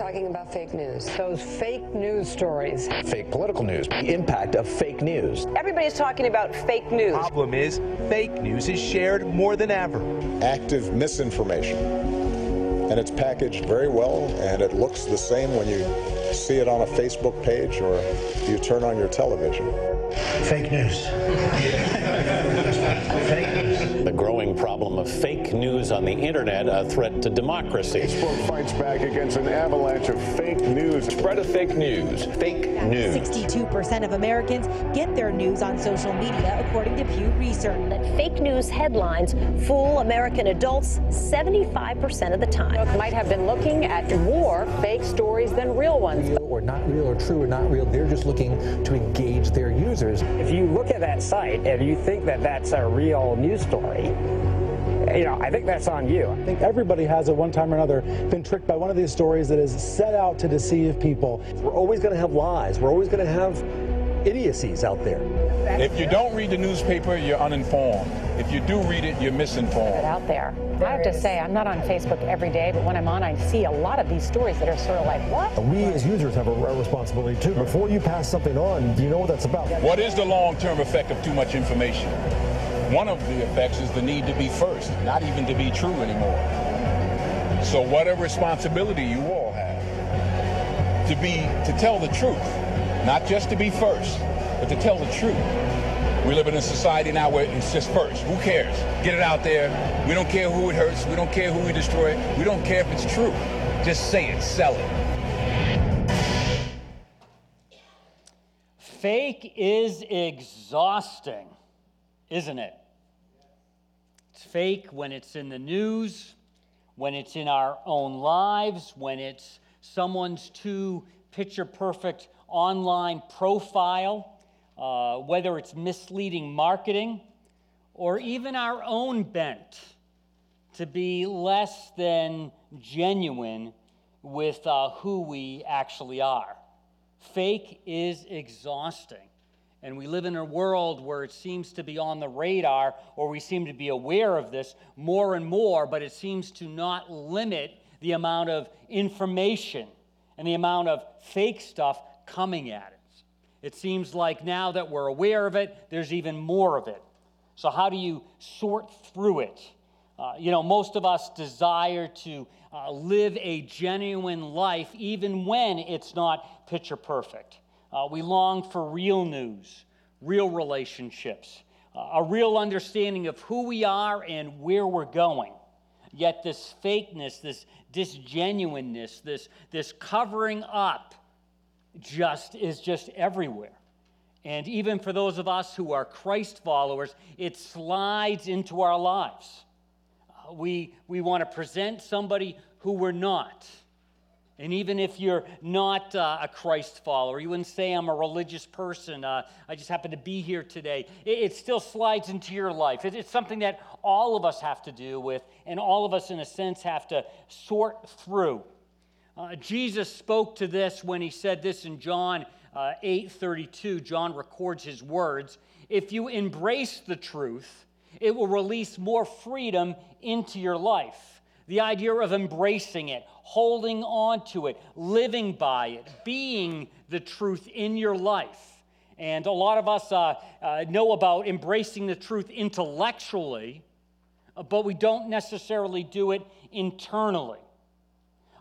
talking about fake news. Those fake news stories. Fake political news. The impact of fake news. Everybody's talking about fake news. Problem is, fake news is shared more than ever. Active misinformation. And it's packaged very well, and it looks the same when you see it on a Facebook page or you turn on your television. Fake news. fake news. The growing problem of fake news on the internet, a threat to democracy. Facebook fights back against an avalanche of fake news. Spread of fake news. Fake news. 62% of Americans get their news on social media, according to Pew Research. That fake news headlines fool American adults 75% of the time. Might have been looking at more fake stories than real ones. Or not real or true or not real. They're just looking to engage their users. If you look at that site and you think that that's a real news story, you know, I think that's on you. I think everybody has at one time or another been tricked by one of these stories that is set out to deceive people. We're always going to have lies. We're always going to have idiocies out there. If you don't read the newspaper, you're uninformed. If you do read it, you're misinformed. Out there. there I have to say, I'm not on Facebook every day, but when I'm on, I see a lot of these stories that are sort of like, what? We as users have a responsibility too. Before you pass something on, do you know what that's about? What is the long-term effect of too much information? One of the effects is the need to be first, not even to be true anymore. So what a responsibility you all have to be to tell the truth, not just to be first, but to tell the truth. We live in a society now where it's just first. Who cares? Get it out there. We don't care who it hurts. We don't care who we destroy. We don't care if it's true. Just say it, sell it. Fake is exhausting, isn't it? It's fake when it's in the news, when it's in our own lives, when it's someone's too picture perfect online profile uh, whether it's misleading marketing or even our own bent to be less than genuine with uh, who we actually are. Fake is exhausting. And we live in a world where it seems to be on the radar, or we seem to be aware of this more and more, but it seems to not limit the amount of information and the amount of fake stuff coming at us. It seems like now that we're aware of it, there's even more of it. So, how do you sort through it? Uh, you know, most of us desire to uh, live a genuine life even when it's not picture perfect. Uh, we long for real news, real relationships, uh, a real understanding of who we are and where we're going. Yet, this fakeness, this disgenuineness, this, this covering up, just is just everywhere. And even for those of us who are Christ followers, it slides into our lives. Uh, we, we want to present somebody who we're not. And even if you're not uh, a Christ follower, you wouldn't say, I'm a religious person, uh, I just happen to be here today. It, it still slides into your life. It, it's something that all of us have to do with, and all of us, in a sense, have to sort through. Uh, Jesus spoke to this when he said this in John uh, 8 32. John records his words If you embrace the truth, it will release more freedom into your life. The idea of embracing it, holding on to it, living by it, being the truth in your life. And a lot of us uh, uh, know about embracing the truth intellectually, uh, but we don't necessarily do it internally.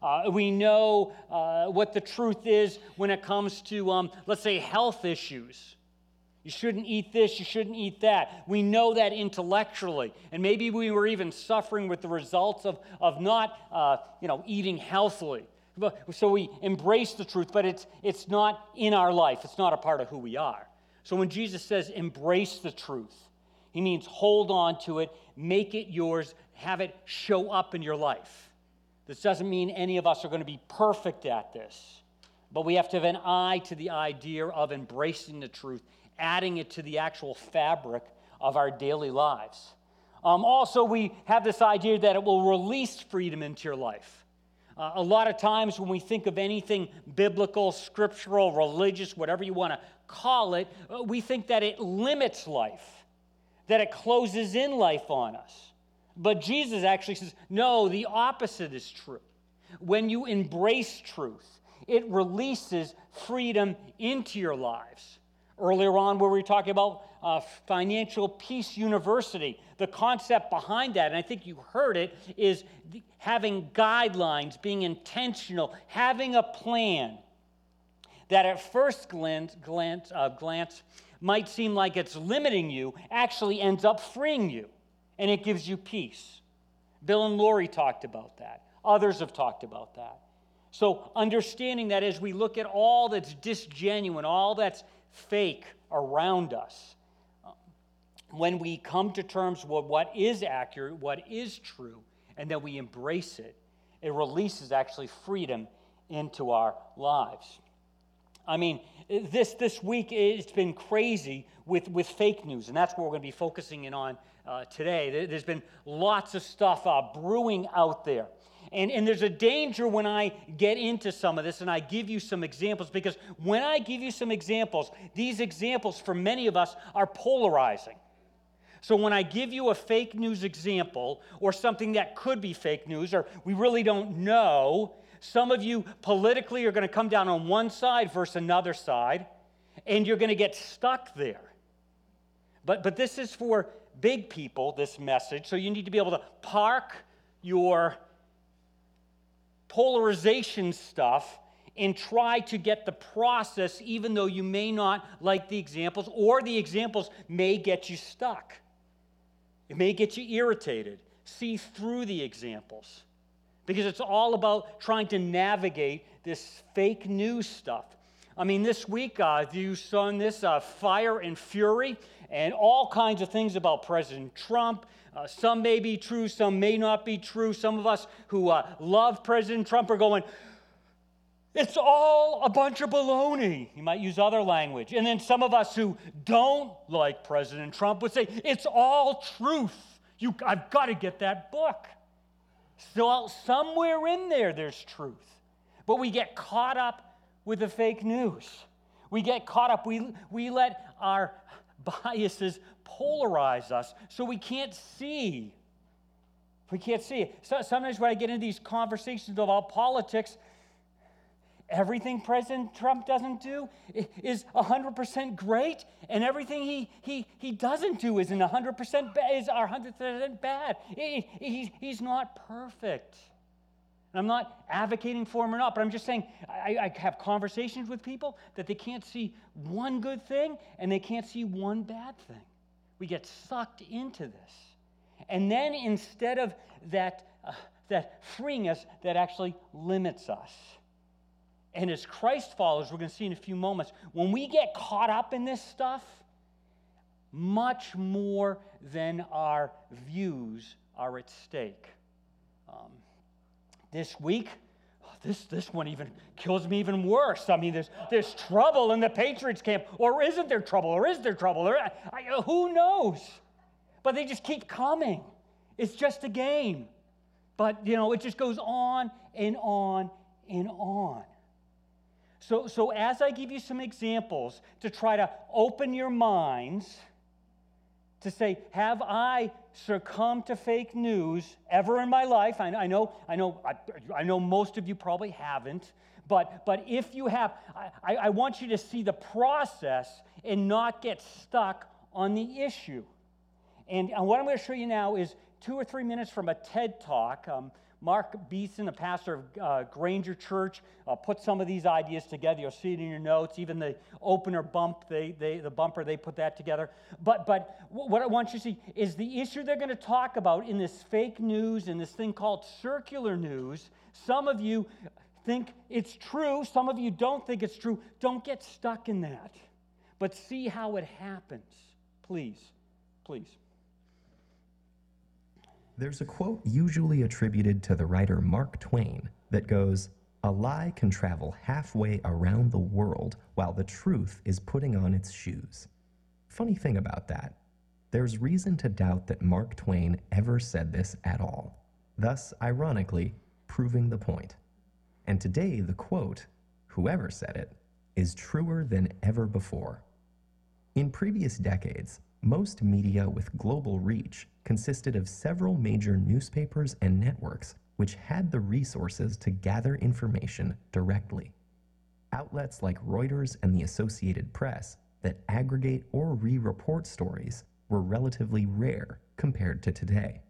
Uh, we know uh, what the truth is when it comes to, um, let's say, health issues. You shouldn't eat this, you shouldn't eat that. We know that intellectually. And maybe we were even suffering with the results of, of not uh, you know, eating healthily. So we embrace the truth, but it's, it's not in our life, it's not a part of who we are. So when Jesus says embrace the truth, he means hold on to it, make it yours, have it show up in your life. This doesn't mean any of us are going to be perfect at this, but we have to have an eye to the idea of embracing the truth, adding it to the actual fabric of our daily lives. Um, also, we have this idea that it will release freedom into your life. Uh, a lot of times, when we think of anything biblical, scriptural, religious, whatever you want to call it, uh, we think that it limits life, that it closes in life on us. But Jesus actually says, no, the opposite is true. when you embrace truth, it releases freedom into your lives. Earlier on, where we were talking about uh, Financial Peace University, the concept behind that, and I think you heard it, is having guidelines, being intentional, having a plan that at first glance, glance, uh, glance might seem like it's limiting you, actually ends up freeing you, and it gives you peace. Bill and Lori talked about that. Others have talked about that. So, understanding that as we look at all that's disgenuine, all that's fake around us, when we come to terms with what is accurate, what is true, and then we embrace it, it releases actually freedom into our lives. I mean, this, this week it's been crazy with, with fake news, and that's what we're going to be focusing in on uh, today. There's been lots of stuff uh, brewing out there. And, and there's a danger when I get into some of this and I give you some examples because when I give you some examples, these examples for many of us are polarizing. So when I give you a fake news example or something that could be fake news or we really don't know, some of you politically are going to come down on one side versus another side, and you're going to get stuck there. But, but this is for big people, this message, so you need to be able to park your polarization stuff and try to get the process, even though you may not like the examples, or the examples may get you stuck. It may get you irritated. See through the examples because it's all about trying to navigate this fake news stuff. I mean, this week, uh, you saw this uh, fire and fury and all kinds of things about President Trump. Uh, some may be true, some may not be true. Some of us who uh, love President Trump are going, it's all a bunch of baloney. You might use other language. And then some of us who don't like President Trump would say, it's all truth. You, I've got to get that book. So somewhere in there, there's truth. But we get caught up with the fake news. We get caught up. We, we let our biases polarize us so we can't see. We can't see it. So, sometimes when I get into these conversations about politics, everything President Trump doesn't do is 100% great, and everything he, he, he doesn't do isn't 100% ba- is 100% bad. He, he, he's not perfect. I'm not advocating for them or not, but I'm just saying I, I have conversations with people that they can't see one good thing and they can't see one bad thing. We get sucked into this. And then instead of that, uh, that freeing us, that actually limits us. And as Christ followers, we're going to see in a few moments, when we get caught up in this stuff, much more than our views are at stake. Um, this week, oh, this, this one even kills me even worse. I mean, there's, there's trouble in the Patriots camp, or isn't there trouble, or is there trouble? Or, I, who knows? But they just keep coming. It's just a game. But, you know, it just goes on and on and on. So, so as I give you some examples to try to open your minds to say, have I succumbed to fake news ever in my life? I, I know, I know, I, I, know most of you probably haven't, but, but if you have, I, I want you to see the process and not get stuck on the issue. And, and what I'm going to show you now is two or three minutes from a TED talk. Um, Mark Beeson, a pastor of uh, Granger Church, uh, put some of these ideas together. You'll see it in your notes. Even the opener bump, they, they, the bumper, they put that together. But, but what I want you to see is the issue they're going to talk about in this fake news and this thing called circular news. Some of you think it's true. Some of you don't think it's true. Don't get stuck in that. But see how it happens. Please, please. There's a quote usually attributed to the writer Mark Twain that goes, A lie can travel halfway around the world while the truth is putting on its shoes. Funny thing about that, there's reason to doubt that Mark Twain ever said this at all, thus, ironically, proving the point. And today, the quote, whoever said it, is truer than ever before. In previous decades, most media with global reach consisted of several major newspapers and networks, which had the resources to gather information directly. Outlets like Reuters and the Associated Press that aggregate or re report stories were relatively rare compared to today.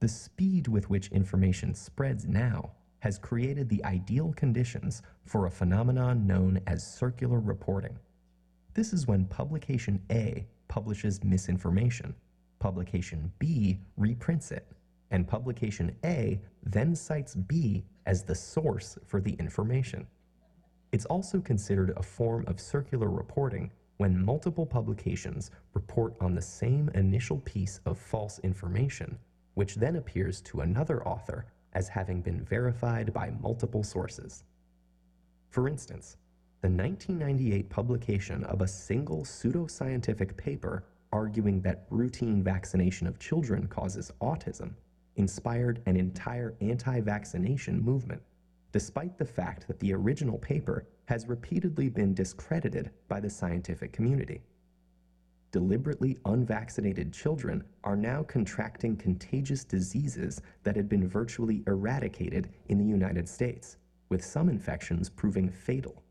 The speed with which information spreads now has created the ideal conditions for a phenomenon known as circular reporting. This is when publication A publishes misinformation, publication B reprints it, and publication A then cites B as the source for the information. It's also considered a form of circular reporting when multiple publications report on the same initial piece of false information, which then appears to another author as having been verified by multiple sources. For instance, the 1998 publication of a single pseudoscientific paper arguing that routine vaccination of children causes autism inspired an entire anti vaccination movement, despite the fact that the original paper has repeatedly been discredited by the scientific community. Deliberately unvaccinated children are now contracting contagious diseases that had been virtually eradicated in the United States, with some infections proving fatal.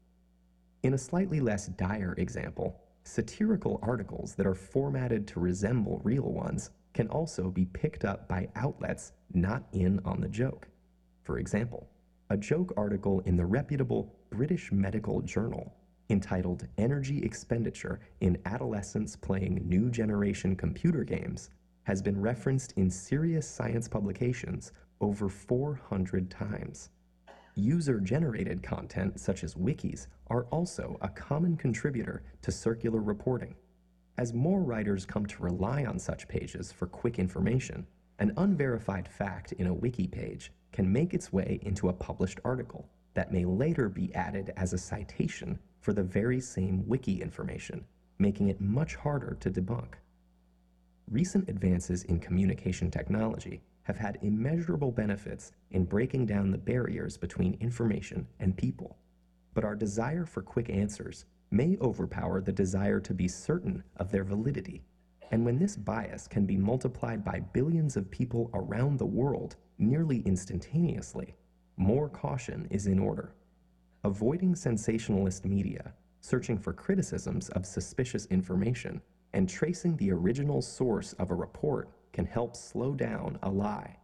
In a slightly less dire example, satirical articles that are formatted to resemble real ones can also be picked up by outlets not in on the joke. For example, a joke article in the reputable British Medical Journal entitled Energy Expenditure in Adolescents Playing New Generation Computer Games has been referenced in serious science publications over 400 times. User generated content such as wikis are also a common contributor to circular reporting. As more writers come to rely on such pages for quick information, an unverified fact in a wiki page can make its way into a published article that may later be added as a citation for the very same wiki information, making it much harder to debunk. Recent advances in communication technology have had immeasurable benefits in breaking down the barriers between information and people. But our desire for quick answers may overpower the desire to be certain of their validity. And when this bias can be multiplied by billions of people around the world nearly instantaneously, more caution is in order. Avoiding sensationalist media, searching for criticisms of suspicious information, and tracing the original source of a report can help slow down a lie,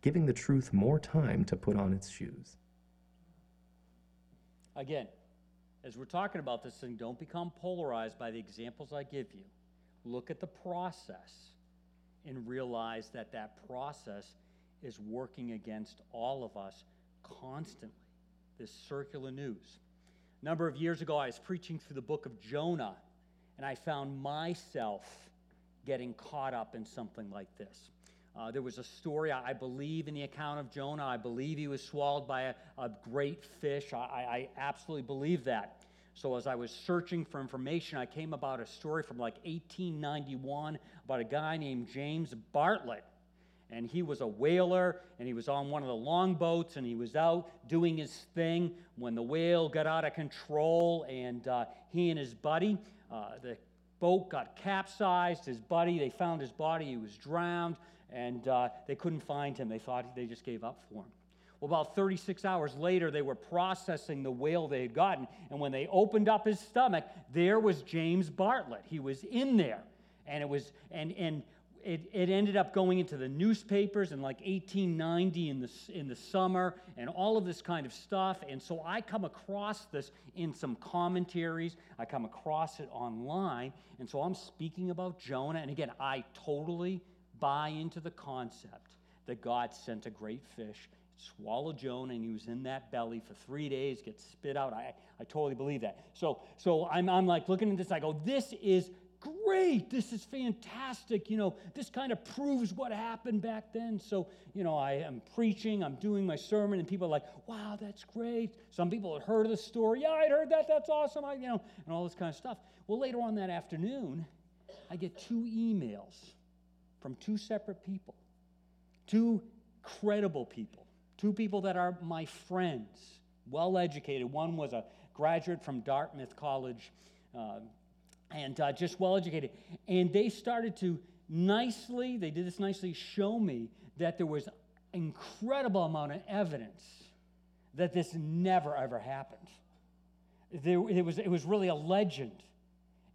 giving the truth more time to put on its shoes. Again, as we're talking about this thing, don't become polarized by the examples I give you. Look at the process and realize that that process is working against all of us constantly. This circular news. A number of years ago, I was preaching through the book of Jonah, and I found myself getting caught up in something like this. Uh, there was a story, I, I, believe, in the account of Jonah. I believe he was swallowed by a, a great fish. I, I, absolutely believe that. So, as I was searching for information, I came about a story from like 1891 about a guy named James Bartlett. And he was a whaler, and he was on one of the longboats, and he was out doing his thing when the whale got out of control. And uh, he and his buddy, uh, the boat got capsized. His buddy, they found his body, he was drowned and uh, they couldn't find him. They thought they just gave up for him. Well, about 36 hours later, they were processing the whale they had gotten, and when they opened up his stomach, there was James Bartlett. He was in there, and it was and and it, it ended up going into the newspapers in like 1890 in the in the summer, and all of this kind of stuff. And so I come across this in some commentaries. I come across it online, and so I'm speaking about Jonah. And again, I totally buy into the concept that God sent a great fish, swallowed Jonah, and he was in that belly for three days, gets spit out. I, I totally believe that. So, so I'm, I'm like looking at this, I go, this is great. This is fantastic. You know, this kind of proves what happened back then. So, you know, I am preaching, I'm doing my sermon, and people are like, wow, that's great. Some people had heard of the story. Yeah, I'd heard that. That's awesome. I, you know, and all this kind of stuff. Well, later on that afternoon, I get two emails from two separate people, two credible people, two people that are my friends, well educated. One was a graduate from Dartmouth College uh, and uh, just well educated. And they started to nicely, they did this nicely, show me that there was incredible amount of evidence that this never ever happened. There, it, was, it was really a legend.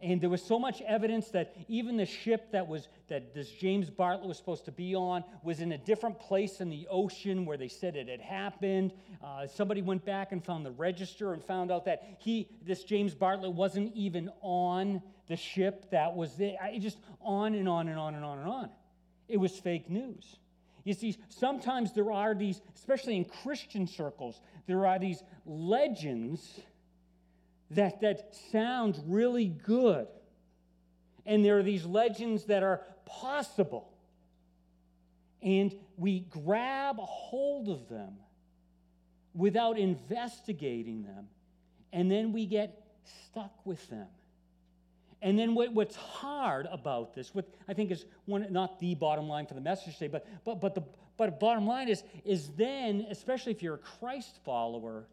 And there was so much evidence that even the ship that was that this James Bartlett was supposed to be on was in a different place in the ocean where they said it had happened. Uh, somebody went back and found the register and found out that he, this James Bartlett, wasn't even on the ship that was there. I, just on and on and on and on and on. It was fake news. You see, sometimes there are these, especially in Christian circles, there are these legends that, that sound really good. And there are these legends that are possible. And we grab hold of them without investigating them. And then we get stuck with them. And then what, what's hard about this, what I think is one, not the bottom line for the message today, but, but, but the but bottom line is, is then, especially if you're a Christ follower,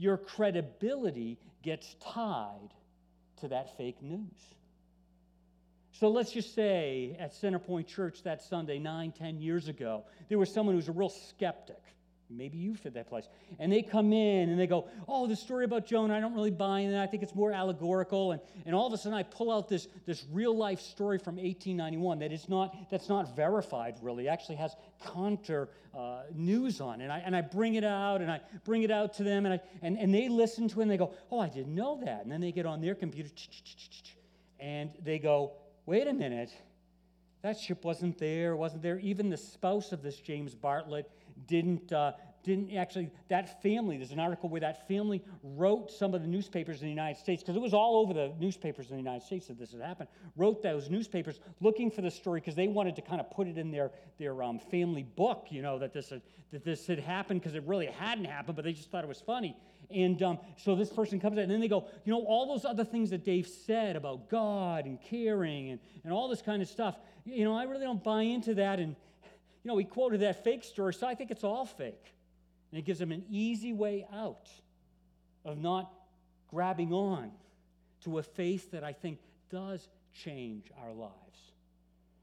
your credibility gets tied to that fake news. So let's just say at Centerpoint Church that Sunday, nine, ten years ago, there was someone who was a real skeptic. Maybe you fit that place. And they come in and they go, Oh, the story about Jonah, I don't really buy in. I think it's more allegorical. And, and all of a sudden I pull out this, this real life story from 1891 that is not, that's not verified, really. Actually has counter uh, news on it. And I, and I bring it out and I bring it out to them and, I, and, and they listen to it and they go, Oh, I didn't know that. And then they get on their computer and they go, Wait a minute. That ship wasn't there, wasn't there. Even the spouse of this James Bartlett didn't, uh, didn't actually, that family, there's an article where that family wrote some of the newspapers in the United States, because it was all over the newspapers in the United States that this had happened, wrote those newspapers looking for the story because they wanted to kind of put it in their, their um, family book, you know, that this had, that this had happened because it really hadn't happened, but they just thought it was funny. And um, so this person comes out, and then they go, you know, all those other things that Dave said about God and caring and, and all this kind of stuff, you know, I really don't buy into that. And you know, he quoted that fake story, so I think it's all fake. And it gives them an easy way out of not grabbing on to a faith that I think does change our lives.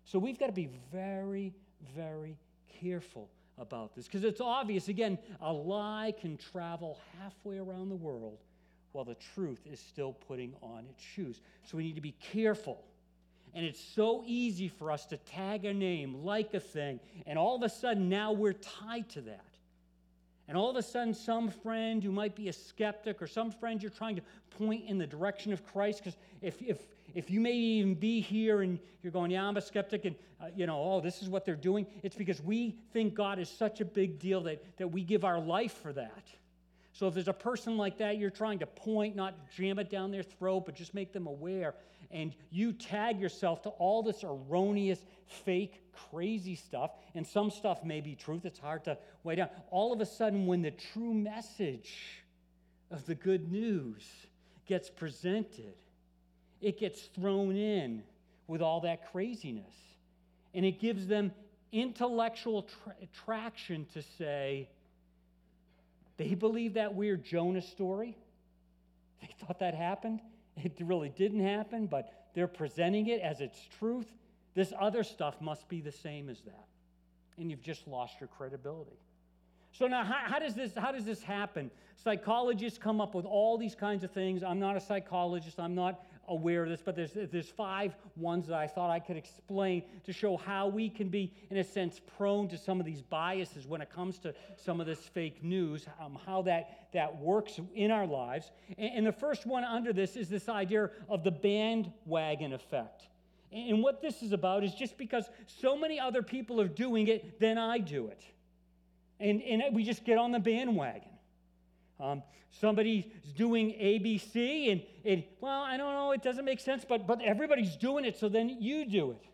So we've got to be very, very careful about this because it's obvious, again, a lie can travel halfway around the world while the truth is still putting on its shoes. So we need to be careful and it's so easy for us to tag a name, like a thing, and all of a sudden now we're tied to that. And all of a sudden, some friend who might be a skeptic or some friend you're trying to point in the direction of Christ, because if, if, if you may even be here and you're going, Yeah, I'm a skeptic, and uh, you know, oh, this is what they're doing, it's because we think God is such a big deal that, that we give our life for that. So if there's a person like that, you're trying to point, not jam it down their throat, but just make them aware and you tag yourself to all this erroneous, fake, crazy stuff, and some stuff may be truth, it's hard to weigh down. All of a sudden, when the true message of the good news gets presented, it gets thrown in with all that craziness. And it gives them intellectual tra- traction to say, they believe that weird Jonah story. They thought that happened it really didn't happen, but they're presenting it as its truth. This other stuff must be the same as that. And you've just lost your credibility. So now, how, how, does this, how does this happen? Psychologists come up with all these kinds of things. I'm not a psychologist. I'm not aware of this, but there's, there's five ones that I thought I could explain to show how we can be, in a sense, prone to some of these biases when it comes to some of this fake news, um, how that, that works in our lives. And, and the first one under this is this idea of the bandwagon effect. And what this is about is just because so many other people are doing it, then I do it. And, and we just get on the bandwagon. Um, somebody's doing ABC, and, and, well, I don't know, it doesn't make sense, but, but everybody's doing it, so then you do it.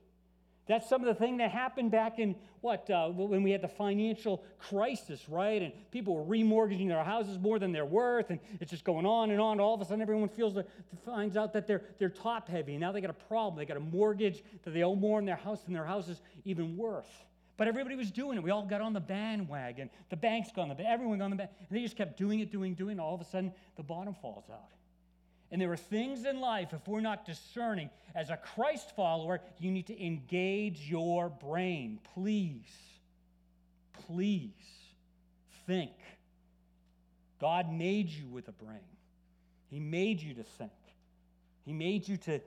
That's some of the thing that happened back in what, uh, when we had the financial crisis, right? And people were remortgaging their houses more than they're worth, and it's just going on and on. All of a sudden, everyone feels that, finds out that they're, they're top heavy. Now they got a problem. They got a mortgage that they owe more in their house than their house is even worth. But everybody was doing it. We all got on the bandwagon. The banks got on the everyone got on the band. And they just kept doing it, doing, doing. All of a sudden, the bottom falls out. And there are things in life, if we're not discerning, as a Christ follower, you need to engage your brain. Please. please think. God made you with a brain, He made you to think, He made you to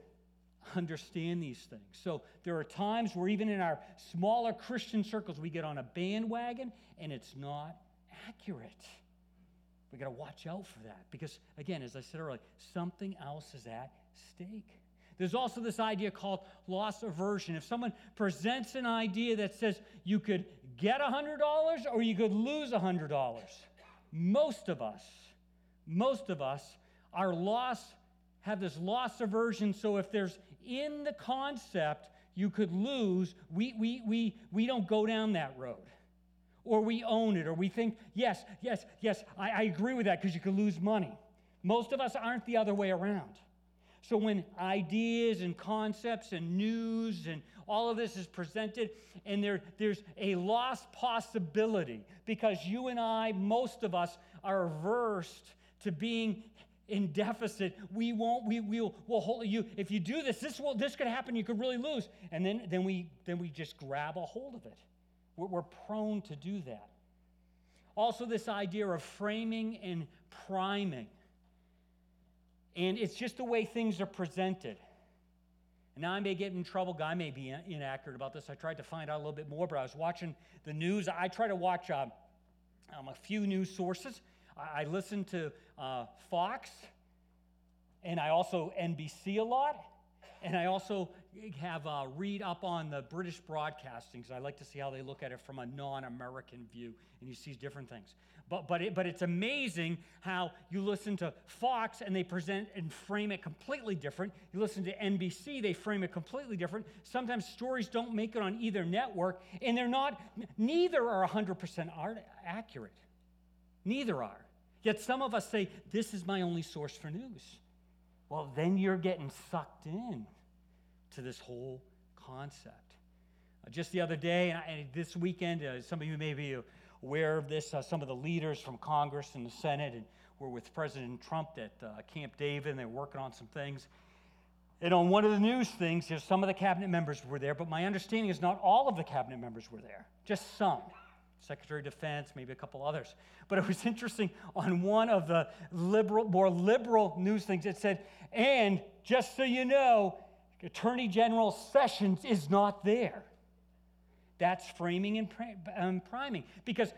understand these things. So there are times where, even in our smaller Christian circles, we get on a bandwagon and it's not accurate. We got to watch out for that because, again, as I said earlier, something else is at stake. There's also this idea called loss aversion. If someone presents an idea that says you could get $100 or you could lose $100, most of us, most of us our loss have this loss aversion. So if there's in the concept you could lose, we, we, we, we don't go down that road. Or we own it, or we think, yes, yes, yes, I, I agree with that because you could lose money. Most of us aren't the other way around. So when ideas and concepts and news and all of this is presented, and there, there's a lost possibility because you and I, most of us, are averse to being in deficit, we won't, we will we'll hold you. If you do this, this will this could happen, you could really lose. And then, then we then we just grab a hold of it. We're, we're prone to do that. Also, this idea of framing and priming. And it's just the way things are presented. And now I may get in trouble. Guy may be inaccurate about this. I tried to find out a little bit more, but I was watching the news. I try to watch uh, um, a few news sources. I listen to uh, Fox, and I also NBC a lot. And I also have uh, read up on the British broadcasting because I like to see how they look at it from a non-American view, and you see different things. But but it, but it's amazing how you listen to Fox and they present and frame it completely different. You listen to NBC, they frame it completely different. Sometimes stories don't make it on either network, and they're not. Neither are 100% accurate. Neither are. Yet some of us say, This is my only source for news. Well, then you're getting sucked in to this whole concept. Uh, just the other day, and, this weekend, uh, some of you may be aware of this, uh, some of the leaders from Congress and the Senate and were with President Trump at uh, Camp David, and they're working on some things. And on one of the news things, some of the cabinet members were there, but my understanding is not all of the cabinet members were there, just some. Secretary of Defense, maybe a couple others. But it was interesting on one of the liberal, more liberal news things, it said, and just so you know, Attorney General Sessions is not there. That's framing and um, priming because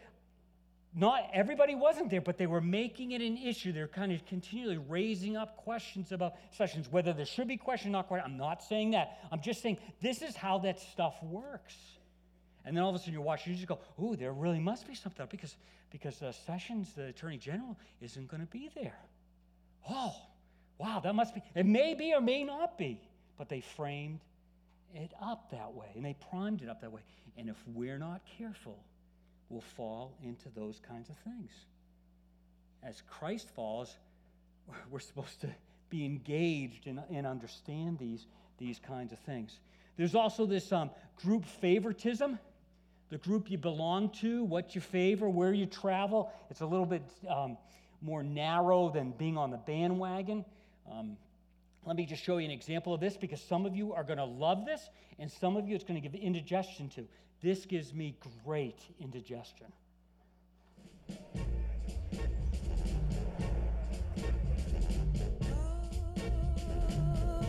not everybody wasn't there, but they were making it an issue. They're kind of continually raising up questions about Sessions, whether there should be questions, not quite. I'm not saying that. I'm just saying this is how that stuff works. And then all of a sudden you're watching, you just go, "Ooh, there really must be something up because because uh, Sessions, the Attorney General, isn't going to be there." Oh, wow, that must be. It may be or may not be, but they framed it up that way and they primed it up that way. And if we're not careful, we'll fall into those kinds of things. As Christ falls, we're supposed to be engaged and, and understand these, these kinds of things. There's also this um, group favoritism the group you belong to, what you favor, where you travel. It's a little bit um, more narrow than being on the bandwagon. Um, let me just show you an example of this because some of you are going to love this, and some of you it's going to give indigestion to. This gives me great indigestion.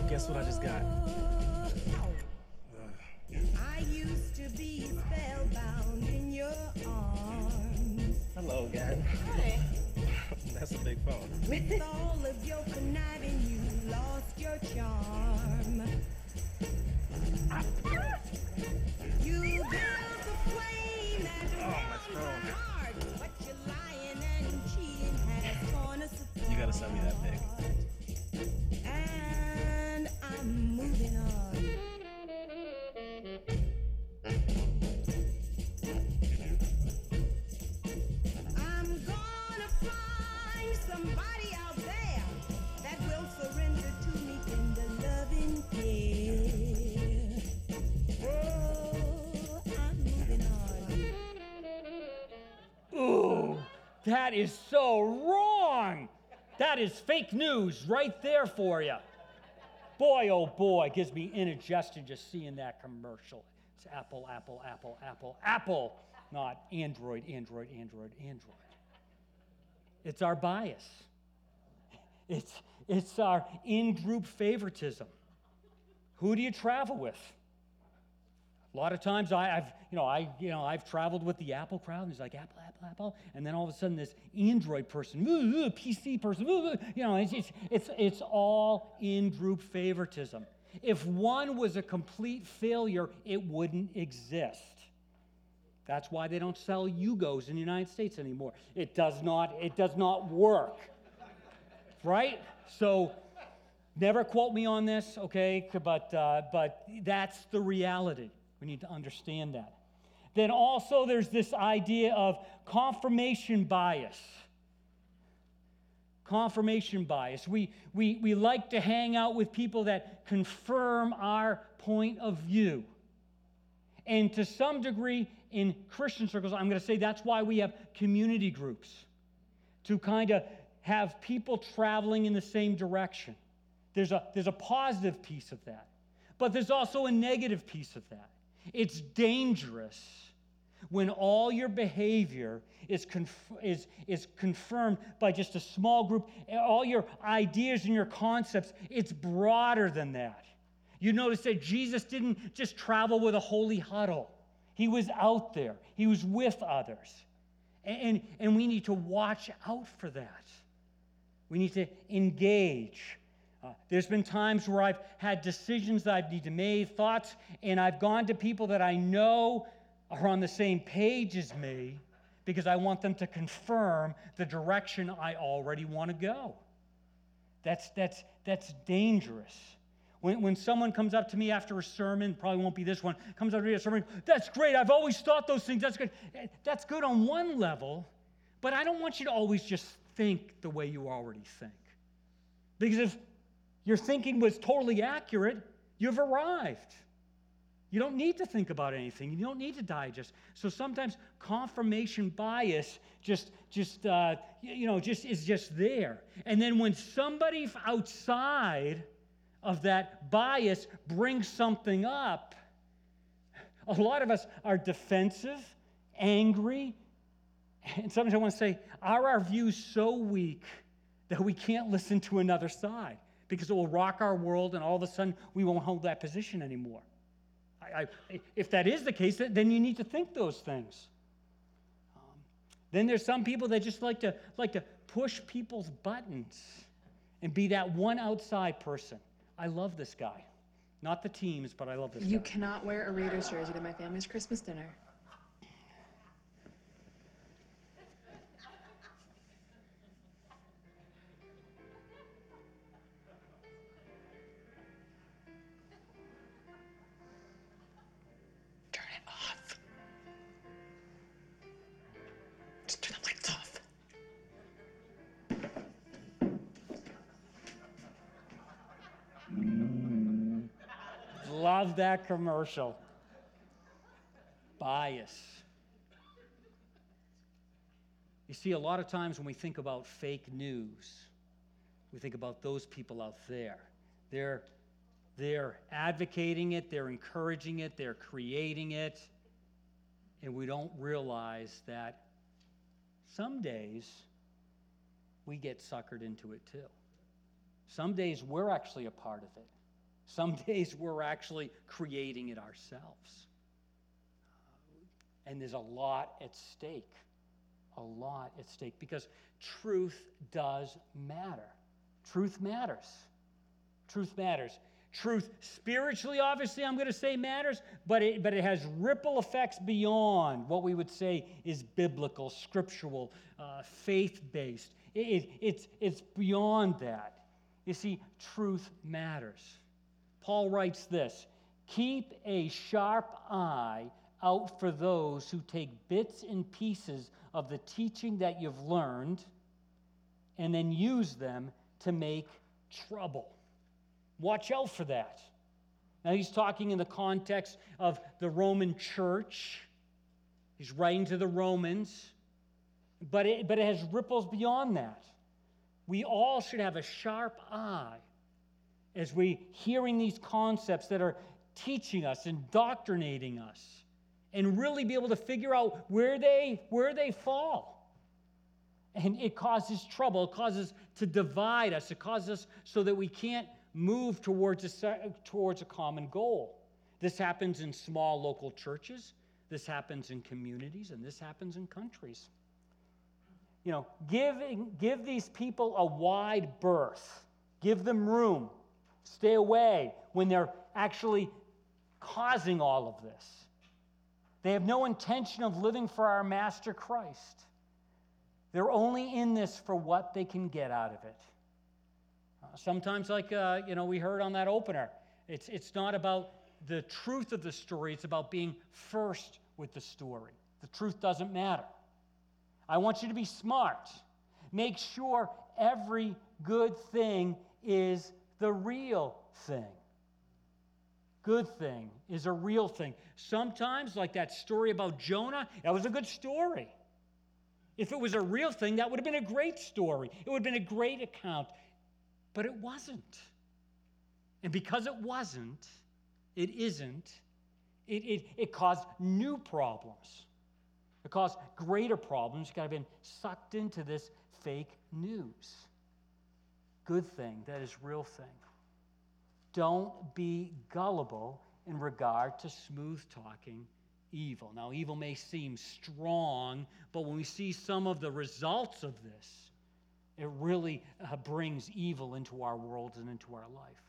Guess what I just got? Hello again. Hi. That's a big phone. With all of your conniving, you lost your charm. you built a flame that oh. Heart, but you're lying and cheating has torn us apart. You gotta send me that pic. That is so wrong. That is fake news right there for you. Boy, oh boy, it gives me indigestion just seeing that commercial. It's Apple, Apple, Apple, Apple, Apple. not Android, Android, Android, Android. It's our bias. It's, it's our in group favoritism. Who do you travel with? A lot of times I, have you know, I, you know, I've traveled with the Apple crowd, and it's like Apple, Apple, Apple, and then all of a sudden this Android person, ooh, ooh, PC person, ooh, you know, it's, it's, it's, it's all in group favoritism. If one was a complete failure, it wouldn't exist. That's why they don't sell Yugos in the United States anymore. It does not, it does not work. right? So never quote me on this, okay? But, uh, but that's the reality. We need to understand that. Then also, there's this idea of confirmation bias. Confirmation bias. We, we, we like to hang out with people that confirm our point of view. And to some degree, in Christian circles, I'm going to say that's why we have community groups to kind of have people traveling in the same direction. There's a, there's a positive piece of that, but there's also a negative piece of that. It's dangerous when all your behavior is, conf- is, is confirmed by just a small group, all your ideas and your concepts, it's broader than that. You notice that Jesus didn't just travel with a holy huddle, he was out there, he was with others. And, and, and we need to watch out for that. We need to engage. Uh, there's been times where I've had decisions that I need to make, thoughts, and I've gone to people that I know are on the same page as me because I want them to confirm the direction I already want to go. That's, that's, that's dangerous. When, when someone comes up to me after a sermon, probably won't be this one, comes up to me after a sermon, that's great, I've always thought those things, that's good. That's good on one level, but I don't want you to always just think the way you already think. Because if your thinking was totally accurate, you've arrived. You don't need to think about anything. You don't need to digest. So sometimes confirmation bias just, just, uh, you know, just is just there. And then when somebody outside of that bias brings something up, a lot of us are defensive, angry, and sometimes I want to say, are our views so weak that we can't listen to another side? Because it will rock our world and all of a sudden we won't hold that position anymore. I, I, if that is the case, then you need to think those things. Um, then there's some people that just like to like to push people's buttons and be that one outside person. I love this guy. Not the teams, but I love this you guy. You cannot wear a Raiders jersey to my family's Christmas dinner. That commercial. Bias. You see, a lot of times when we think about fake news, we think about those people out there. They're, they're advocating it, they're encouraging it, they're creating it, and we don't realize that some days we get suckered into it too. Some days we're actually a part of it. Some days we're actually creating it ourselves. And there's a lot at stake. A lot at stake because truth does matter. Truth matters. Truth matters. Truth spiritually, obviously, I'm going to say matters, but it, but it has ripple effects beyond what we would say is biblical, scriptural, uh, faith based. It, it, it's, it's beyond that. You see, truth matters. Paul writes this Keep a sharp eye out for those who take bits and pieces of the teaching that you've learned and then use them to make trouble. Watch out for that. Now, he's talking in the context of the Roman church. He's writing to the Romans, but it, but it has ripples beyond that. We all should have a sharp eye as we hearing these concepts that are teaching us, indoctrinating us and really be able to figure out where they where they fall. And it causes trouble, it causes to divide us, it causes us so that we can't move towards a, towards a common goal. This happens in small local churches, this happens in communities, and this happens in countries. You know, give, give these people a wide berth, give them room, stay away when they're actually causing all of this. They have no intention of living for our Master Christ. They're only in this for what they can get out of it. Uh, sometimes, like uh, you know, we heard on that opener, it's, it's not about the truth of the story, it's about being first with the story. The truth doesn't matter. I want you to be smart. Make sure every good thing is the real thing. Good thing is a real thing. Sometimes, like that story about Jonah, that was a good story. If it was a real thing, that would have been a great story. It would have been a great account. But it wasn't. And because it wasn't, it isn't, it, it, it caused new problems. It caused greater problems. You've got to been sucked into this fake news. Good thing, that is real thing. Don't be gullible in regard to smooth talking evil. Now, evil may seem strong, but when we see some of the results of this, it really uh, brings evil into our world and into our life.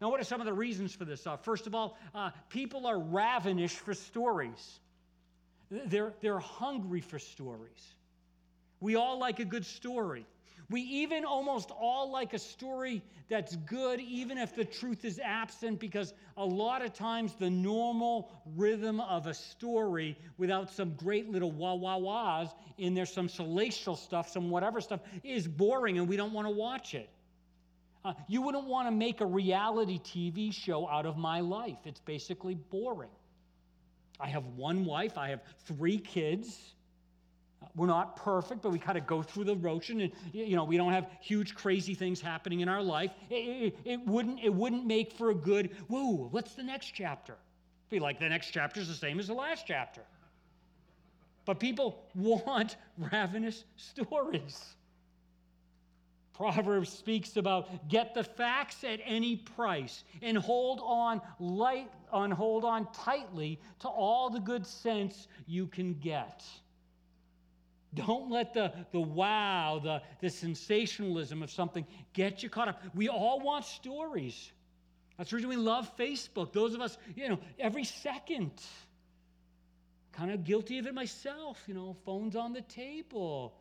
Now, what are some of the reasons for this? Uh, first of all, uh, people are ravenous for stories. They're, they're hungry for stories. We all like a good story. We even almost all like a story that's good, even if the truth is absent, because a lot of times the normal rhythm of a story, without some great little wah wah wahs in there, some salacial stuff, some whatever stuff, is boring and we don't want to watch it. Uh, you wouldn't want to make a reality TV show out of my life, it's basically boring. I have one wife, I have three kids. We're not perfect, but we kind of go through the motion, and you know we don't have huge, crazy things happening in our life. It, it, it, wouldn't it wouldn't make for a good. Whoa! What's the next chapter? Be like the next chapter is the same as the last chapter. But people want ravenous stories. Proverbs speaks about get the facts at any price and hold on light on hold on tightly to all the good sense you can get. Don't let the, the wow, the, the sensationalism of something get you caught up. We all want stories. That's the reason we love Facebook. Those of us, you know, every second. Kind of guilty of it myself, you know, phones on the table.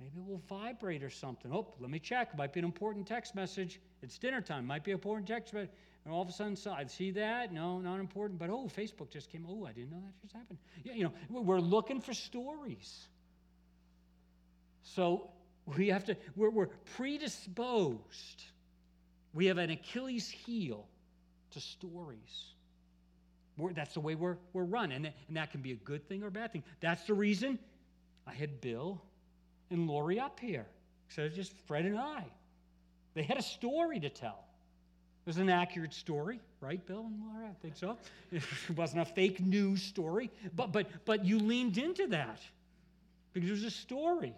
Maybe it will vibrate or something. Oh, let me check. Might be an important text message. It's dinner time. Might be an important text message. And all of a sudden, so I see that. No, not important. But oh, Facebook just came. Oh, I didn't know that just happened. Yeah, you know, we're looking for stories. So we have to, we're, we're predisposed. We have an Achilles heel to stories. We're, that's the way we're, we're run. And, and that can be a good thing or a bad thing. That's the reason I had Bill and Lori up here. So it's just Fred and I. They had a story to tell. It was an accurate story, right, Bill and Laura? I think so. It wasn't a fake news story, but but but you leaned into that because it was a story.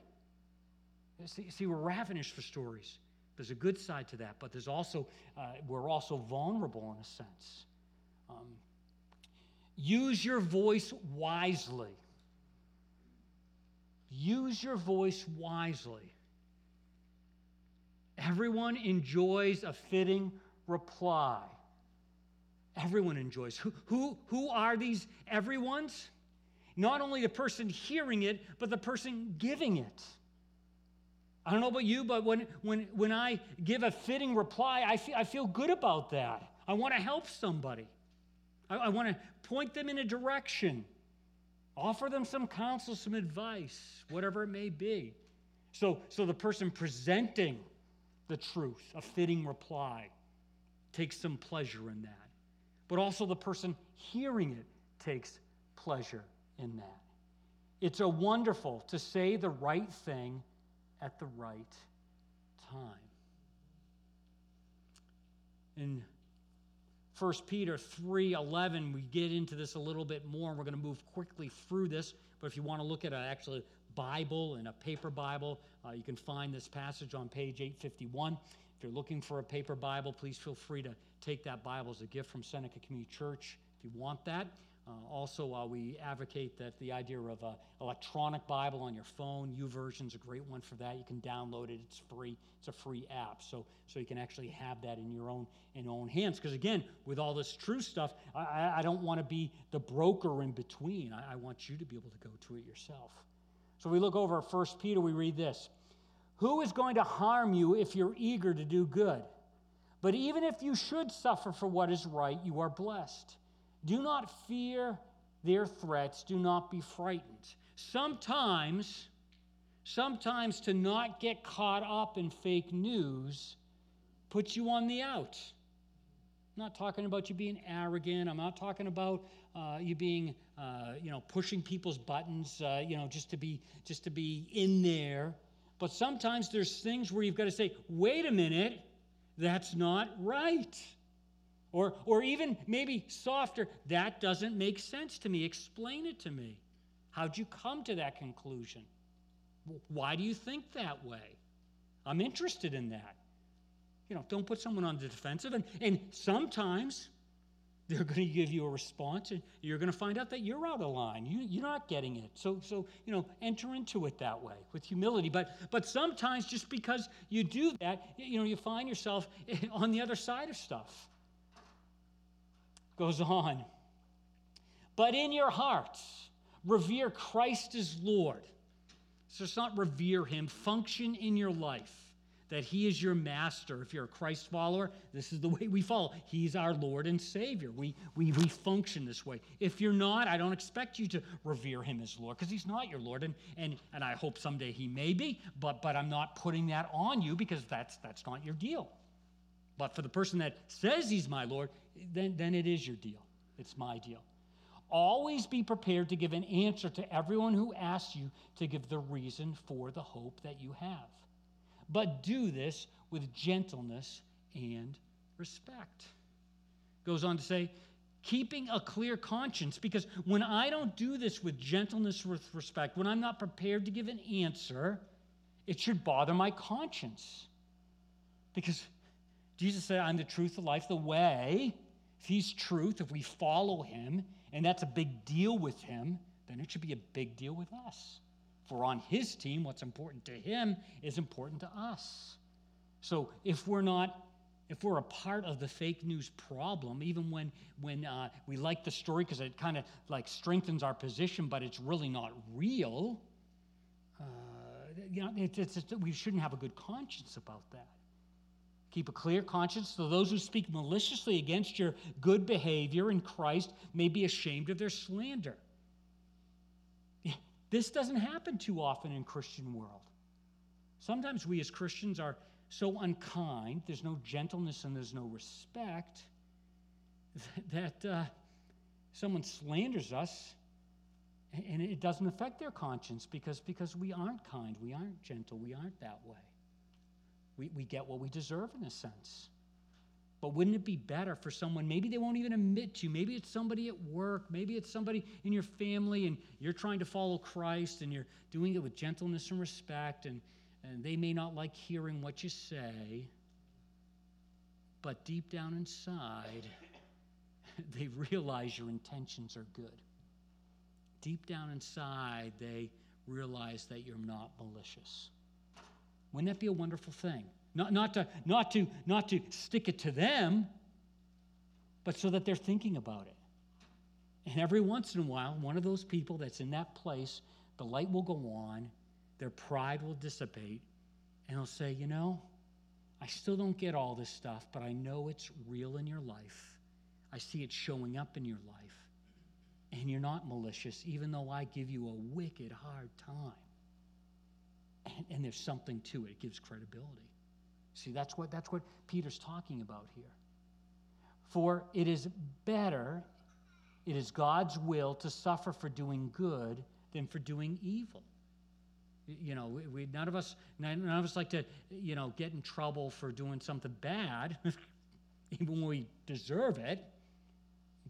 See, see, we're ravenous for stories. There's a good side to that, but there's also, uh, we're also vulnerable in a sense. Um, use your voice wisely. Use your voice wisely. Everyone enjoys a fitting reply. Everyone enjoys. Who, who, who are these everyone's? Not only the person hearing it, but the person giving it. I don't know about you, but when, when, when I give a fitting reply, I feel, I feel good about that. I want to help somebody, I, I want to point them in a direction, offer them some counsel, some advice, whatever it may be. So, so the person presenting the truth, a fitting reply, takes some pleasure in that. But also the person hearing it takes pleasure in that. It's a wonderful to say the right thing at the right time. In 1 Peter 3:11, we get into this a little bit more, and we're going to move quickly through this. But if you want to look at an actual Bible and a paper Bible, uh, you can find this passage on page 851. If you're looking for a paper Bible, please feel free to take that Bible as a gift from Seneca Community Church if you want that. Uh, also, uh, we advocate that the idea of an electronic Bible on your phone, YouVersion's a great one for that. You can download it; it's free. It's a free app, so so you can actually have that in your own in own hands. Because again, with all this true stuff, I, I don't want to be the broker in between. I, I want you to be able to go to it yourself. So we look over at 1 Peter. We read this: Who is going to harm you if you're eager to do good? But even if you should suffer for what is right, you are blessed. Do not fear their threats. Do not be frightened. Sometimes, sometimes to not get caught up in fake news puts you on the out. I'm not talking about you being arrogant. I'm not talking about uh, you being, uh, you know, pushing people's buttons, uh, you know, just to be just to be in there. But sometimes there's things where you've got to say, "Wait a minute, that's not right." Or, or even maybe softer, that doesn't make sense to me. Explain it to me. How'd you come to that conclusion? Why do you think that way? I'm interested in that. You know, don't put someone on the defensive. And, and sometimes they're going to give you a response and you're going to find out that you're out of line. You, you're not getting it. So, so, you know, enter into it that way with humility. But, but sometimes just because you do that, you know, you find yourself on the other side of stuff goes on. But in your hearts, revere Christ as Lord. So it's not revere him, function in your life that he is your master. If you're a Christ follower, this is the way we follow. He's our Lord and Savior. We, we, we function this way. If you're not, I don't expect you to revere him as Lord because he's not your Lord. And, and, and I hope someday he may be, but, but I'm not putting that on you because that's, that's not your deal. But for the person that says he's my Lord, then, then it is your deal. It's my deal. Always be prepared to give an answer to everyone who asks you to give the reason for the hope that you have. But do this with gentleness and respect. Goes on to say, keeping a clear conscience, because when I don't do this with gentleness, with respect, when I'm not prepared to give an answer, it should bother my conscience. Because Jesus said, I'm the truth, the life, the way. If he's truth, if we follow him, and that's a big deal with him, then it should be a big deal with us. For on his team, what's important to him is important to us. So if we're not, if we're a part of the fake news problem, even when when uh, we like the story because it kind of like strengthens our position, but it's really not real, uh, you know, it's, it's, we shouldn't have a good conscience about that. Keep a clear conscience so those who speak maliciously against your good behavior in Christ may be ashamed of their slander. This doesn't happen too often in Christian world. Sometimes we as Christians are so unkind, there's no gentleness and there's no respect that uh, someone slanders us and it doesn't affect their conscience because, because we aren't kind, we aren't gentle, we aren't that way. We, we get what we deserve in a sense. But wouldn't it be better for someone, maybe they won't even admit to you, maybe it's somebody at work, maybe it's somebody in your family, and you're trying to follow Christ and you're doing it with gentleness and respect, and, and they may not like hearing what you say, but deep down inside, they realize your intentions are good. Deep down inside, they realize that you're not malicious. Wouldn't that be a wonderful thing? Not, not, to, not, to, not to stick it to them, but so that they're thinking about it. And every once in a while, one of those people that's in that place, the light will go on, their pride will dissipate, and they'll say, You know, I still don't get all this stuff, but I know it's real in your life. I see it showing up in your life. And you're not malicious, even though I give you a wicked hard time. And, and there's something to it, it gives credibility. See, that's what, that's what Peter's talking about here. For it is better, it is God's will to suffer for doing good than for doing evil. You know, we, we, none of us none of us like to, you know, get in trouble for doing something bad. even when we deserve it.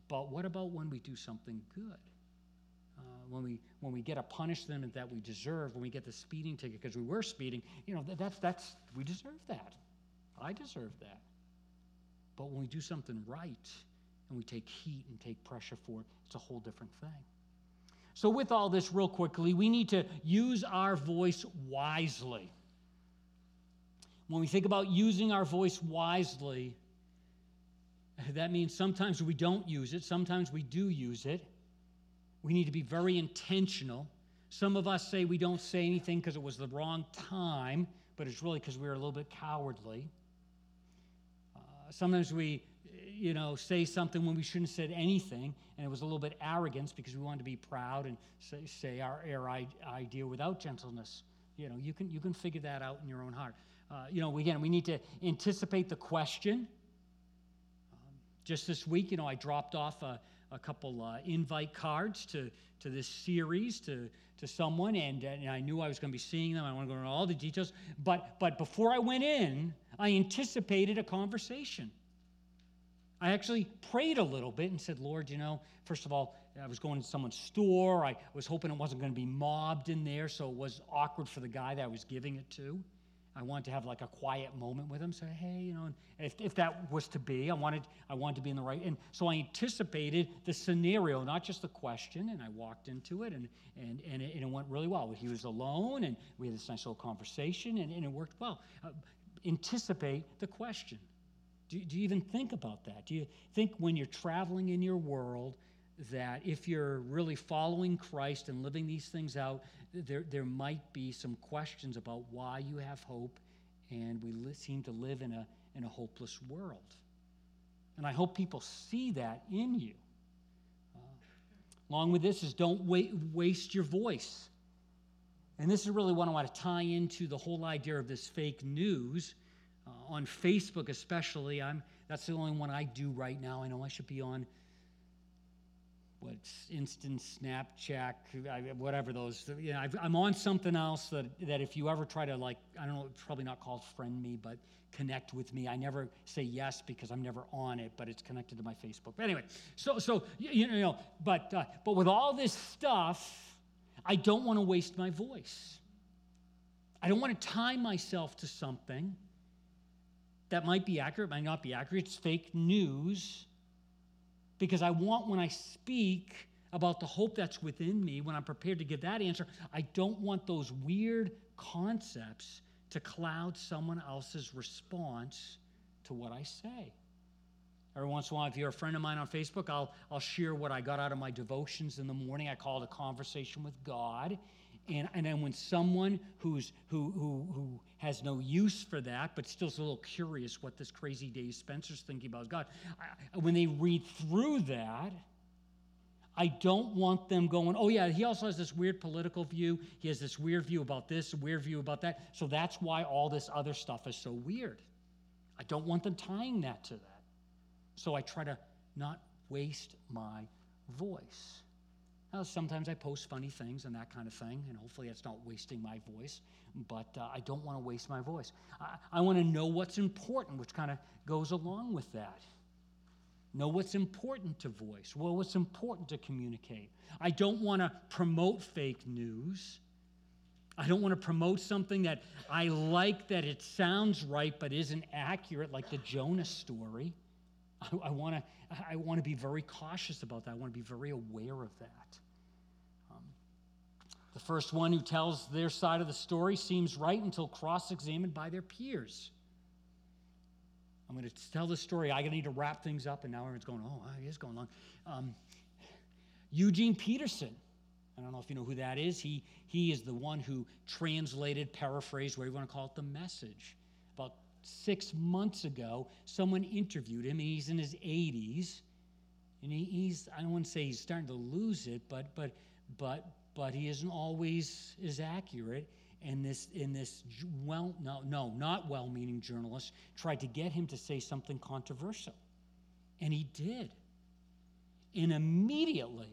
But what about when we do something good? Uh, when we when we get a punishment that we deserve, when we get the speeding ticket because we were speeding, you know that, that's that's we deserve that. I deserve that. But when we do something right and we take heat and take pressure for it, it's a whole different thing. So, with all this, real quickly, we need to use our voice wisely. When we think about using our voice wisely, that means sometimes we don't use it, sometimes we do use it. We need to be very intentional. Some of us say we don't say anything because it was the wrong time, but it's really because we were a little bit cowardly. Uh, sometimes we, you know, say something when we shouldn't have said anything, and it was a little bit arrogance because we wanted to be proud and say, say our, our idea without gentleness. You know, you can, you can figure that out in your own heart. Uh, you know, again, we need to anticipate the question. Um, just this week, you know, I dropped off a, a couple uh, invite cards to, to this series to, to someone, and, and I knew I was going to be seeing them. I want to go into all the details. But, but before I went in, I anticipated a conversation. I actually prayed a little bit and said, Lord, you know, first of all, I was going to someone's store. I was hoping it wasn't going to be mobbed in there, so it was awkward for the guy that I was giving it to. I wanted to have like a quiet moment with him. Say, hey, you know, if, if that was to be, I wanted I wanted to be in the right. And so I anticipated the scenario, not just the question. And I walked into it, and and and it, and it went really well. He was alone, and we had this nice little conversation, and, and it worked well. Uh, anticipate the question. Do, do you even think about that? Do you think when you're traveling in your world? That if you're really following Christ and living these things out, there, there might be some questions about why you have hope, and we li- seem to live in a, in a hopeless world. And I hope people see that in you. Uh, along with this is don't wa- waste your voice. And this is really what I want to tie into the whole idea of this fake news. Uh, on Facebook, especially, I'm, that's the only one I do right now. I know I should be on what's instant Snapchat, whatever those. You know, i am on something else that, that if you ever try to like, I don't know, probably not called friend me, but connect with me. I never say yes because I'm never on it, but it's connected to my Facebook. But anyway, so so you know, but uh, but with all this stuff, I don't want to waste my voice. I don't want to tie myself to something that might be accurate, might not be accurate. It's fake news because I want when I speak about the hope that's within me, when I'm prepared to give that answer, I don't want those weird concepts to cloud someone else's response to what I say. Every once in a while, if you're a friend of mine on Facebook, I'll, I'll share what I got out of my devotions in the morning. I call it a conversation with God. And, and then when someone who's, who, who, who has no use for that, but still is a little curious what this crazy Dave Spencer's thinking about God, I, when they read through that, I don't want them going, oh, yeah, he also has this weird political view. He has this weird view about this, weird view about that. So that's why all this other stuff is so weird. I don't want them tying that to that. So I try to not waste my voice. Now, sometimes I post funny things and that kind of thing, and hopefully that's not wasting my voice, but uh, I don't want to waste my voice. I, I want to know what's important, which kind of goes along with that. Know what's important to voice, well, what's important to communicate. I don't want to promote fake news. I don't want to promote something that I like that it sounds right but isn't accurate, like the Jonah story. I, I want to I want to be very cautious about that. I want to be very aware of that. First one who tells their side of the story seems right until cross examined by their peers. I'm going to tell the story. I need to wrap things up, and now everyone's going, oh, it is going long. Um, Eugene Peterson. I don't know if you know who that is. He, he is the one who translated, paraphrased, whatever you want to call it, the message. About six months ago, someone interviewed him. And he's in his 80s. And he, he's, I don't want to say he's starting to lose it, but, but, but but he isn't always as accurate. And this, in this well, no, no, not well-meaning journalist tried to get him to say something controversial, and he did. And immediately,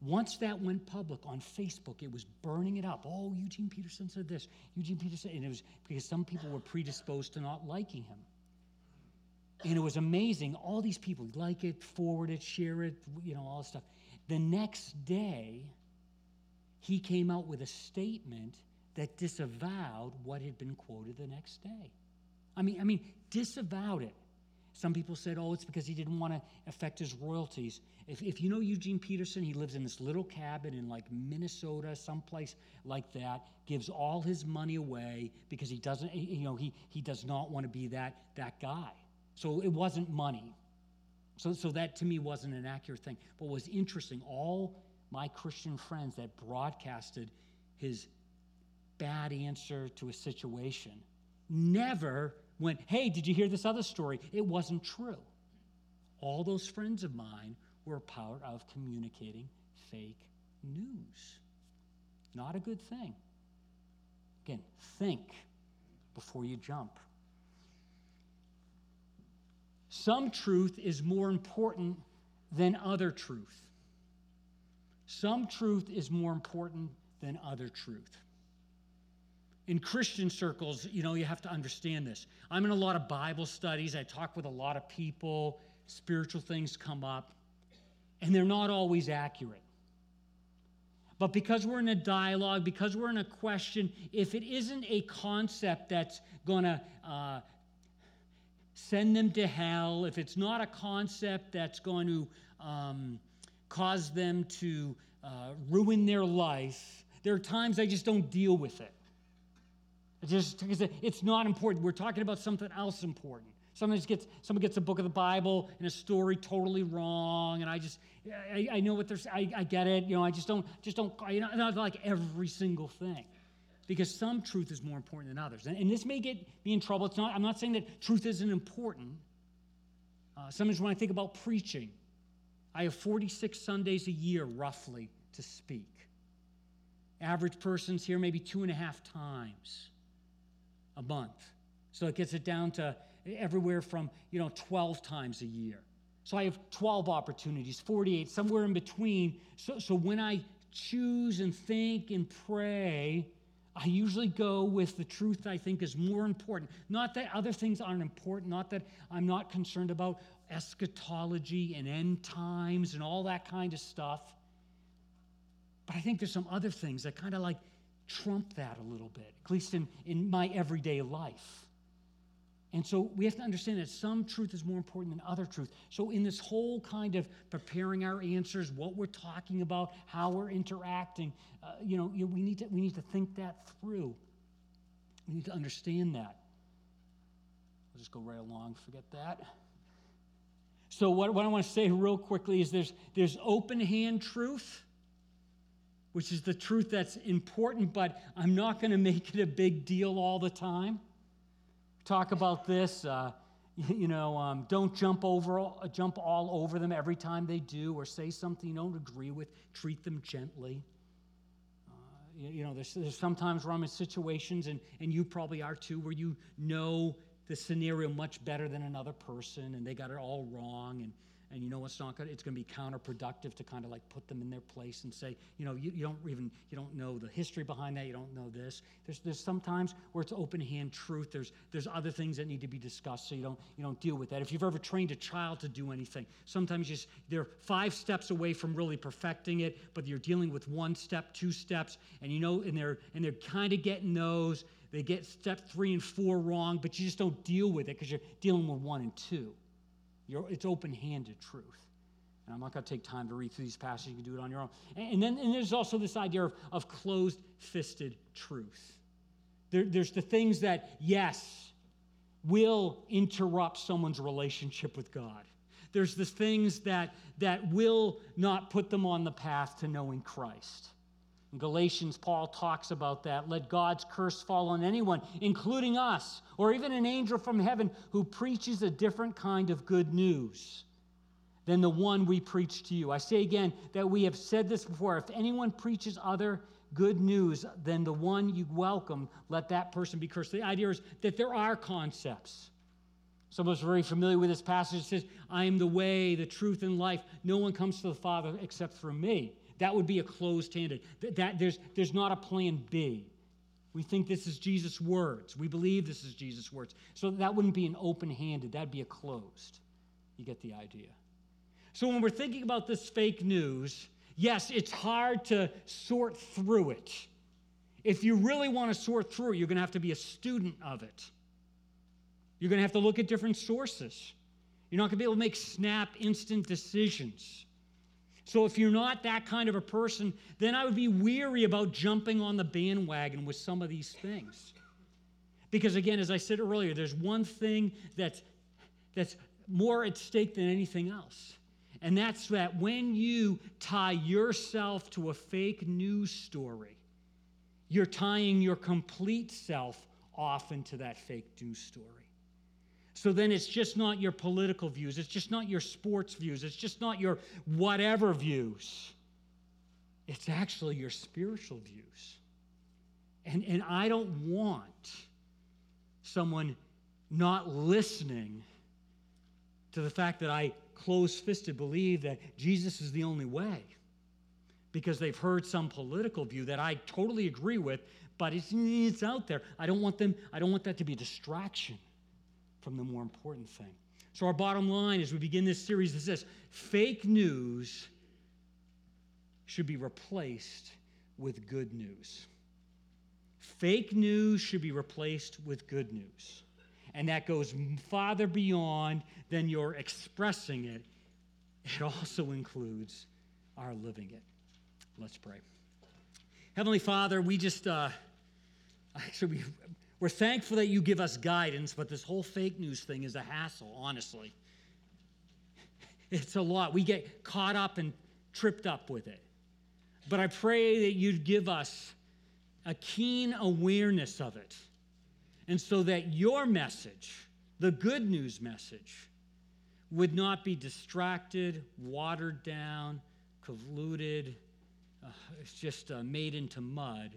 once that went public on Facebook, it was burning it up. Oh, Eugene Peterson said this. Eugene Peterson, and it was because some people were predisposed to not liking him. And it was amazing. All these people like it, forward it, share it, you know, all this stuff. The next day, he came out with a statement that disavowed what had been quoted the next day. I mean, I mean, disavowed it. Some people said, oh, it's because he didn't want to affect his royalties. If, if you know Eugene Peterson, he lives in this little cabin in like Minnesota, someplace like that, gives all his money away because he doesn't, you know, he, he does not want to be that, that guy. So it wasn't money. So, so that to me wasn't an accurate thing. But what was interesting, all my Christian friends that broadcasted his bad answer to a situation never went, hey, did you hear this other story? It wasn't true. All those friends of mine were part of communicating fake news. Not a good thing. Again, think before you jump. Some truth is more important than other truth. Some truth is more important than other truth. In Christian circles, you know, you have to understand this. I'm in a lot of Bible studies, I talk with a lot of people, spiritual things come up, and they're not always accurate. But because we're in a dialogue, because we're in a question, if it isn't a concept that's going to uh, send them to hell, if it's not a concept that's going to um, cause them to uh, ruin their life, there are times I just don't deal with it. It just it's not important. We're talking about something else important. Sometimes gets someone gets a book of the Bible and a story totally wrong, and I just I, I know what they're I, I get it. You know, I just don't just don't you know not like every single thing. Because some truth is more important than others. And, and this may get me in trouble. It's not, I'm not saying that truth isn't important. Uh, sometimes when I think about preaching, I have 46 Sundays a year, roughly, to speak. Average person's here maybe two and a half times a month. So it gets it down to everywhere from, you know, 12 times a year. So I have 12 opportunities, 48, somewhere in between. So, so when I choose and think and pray, I usually go with the truth I think is more important. Not that other things aren't important, not that I'm not concerned about eschatology and end times and all that kind of stuff. But I think there's some other things that kind of like trump that a little bit, at least in, in my everyday life. And so we have to understand that some truth is more important than other truth. So, in this whole kind of preparing our answers, what we're talking about, how we're interacting, uh, you know, we need, to, we need to think that through. We need to understand that. I'll just go right along, forget that. So, what, what I want to say real quickly is there's, there's open hand truth, which is the truth that's important, but I'm not going to make it a big deal all the time talk about this. Uh, you know, um, don't jump over, jump all over them every time they do, or say something you don't agree with. Treat them gently. Uh, you, you, know, there's, there's sometimes where I'm in situations, and, and you probably are too, where you know the scenario much better than another person, and they got it all wrong, and and you know what's not good? It's going to be counterproductive to kind of like put them in their place and say you know you, you don't even you don't know the history behind that you don't know this. There's there's sometimes where it's open hand truth there's there's other things that need to be discussed so you don't you don't deal with that. If you've ever trained a child to do anything sometimes just they're five steps away from really perfecting it but you're dealing with one step two steps and you know and they're and they're kind of getting those they get step three and four wrong but you just don't deal with it because you're dealing with one and two you're, it's open handed truth. And I'm not going to take time to read through these passages. You can do it on your own. And, and then and there's also this idea of, of closed fisted truth. There, there's the things that, yes, will interrupt someone's relationship with God. There's the things that, that will not put them on the path to knowing Christ. In Galatians, Paul talks about that. Let God's curse fall on anyone, including us, or even an angel from heaven who preaches a different kind of good news than the one we preach to you. I say again that we have said this before. If anyone preaches other good news than the one you welcome, let that person be cursed. The idea is that there are concepts. Some of us are very familiar with this passage. It says, I am the way, the truth, and life. No one comes to the Father except through me. That would be a closed handed. That, there's, there's not a plan B. We think this is Jesus' words. We believe this is Jesus' words. So that wouldn't be an open handed, that'd be a closed. You get the idea. So when we're thinking about this fake news, yes, it's hard to sort through it. If you really want to sort through it, you're going to have to be a student of it. You're going to have to look at different sources. You're not going to be able to make snap, instant decisions. So, if you're not that kind of a person, then I would be weary about jumping on the bandwagon with some of these things. Because, again, as I said earlier, there's one thing that's, that's more at stake than anything else. And that's that when you tie yourself to a fake news story, you're tying your complete self off into that fake news story. So then it's just not your political views, it's just not your sports views, it's just not your whatever views. It's actually your spiritual views. And, and I don't want someone not listening to the fact that I close fisted believe that Jesus is the only way because they've heard some political view that I totally agree with, but it's, it's out there. I don't want them, I don't want that to be a distraction from the more important thing. So our bottom line as we begin this series is this fake news should be replaced with good news. Fake news should be replaced with good news. And that goes farther beyond than your expressing it. It also includes our living it. Let's pray. Heavenly Father, we just, uh, actually, we, we're thankful that you give us guidance, but this whole fake news thing is a hassle, honestly. It's a lot. We get caught up and tripped up with it. But I pray that you'd give us a keen awareness of it. And so that your message, the good news message, would not be distracted, watered down, colluded, uh, it's just uh, made into mud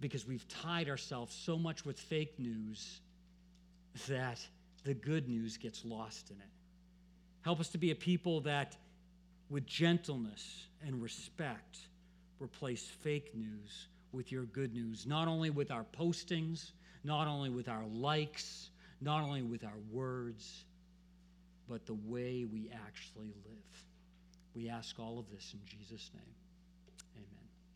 because we've tied ourselves so much with fake news that the good news gets lost in it. Help us to be a people that, with gentleness and respect, replace fake news with your good news, not only with our postings, not only with our likes, not only with our words, but the way we actually live. We ask all of this in Jesus' name.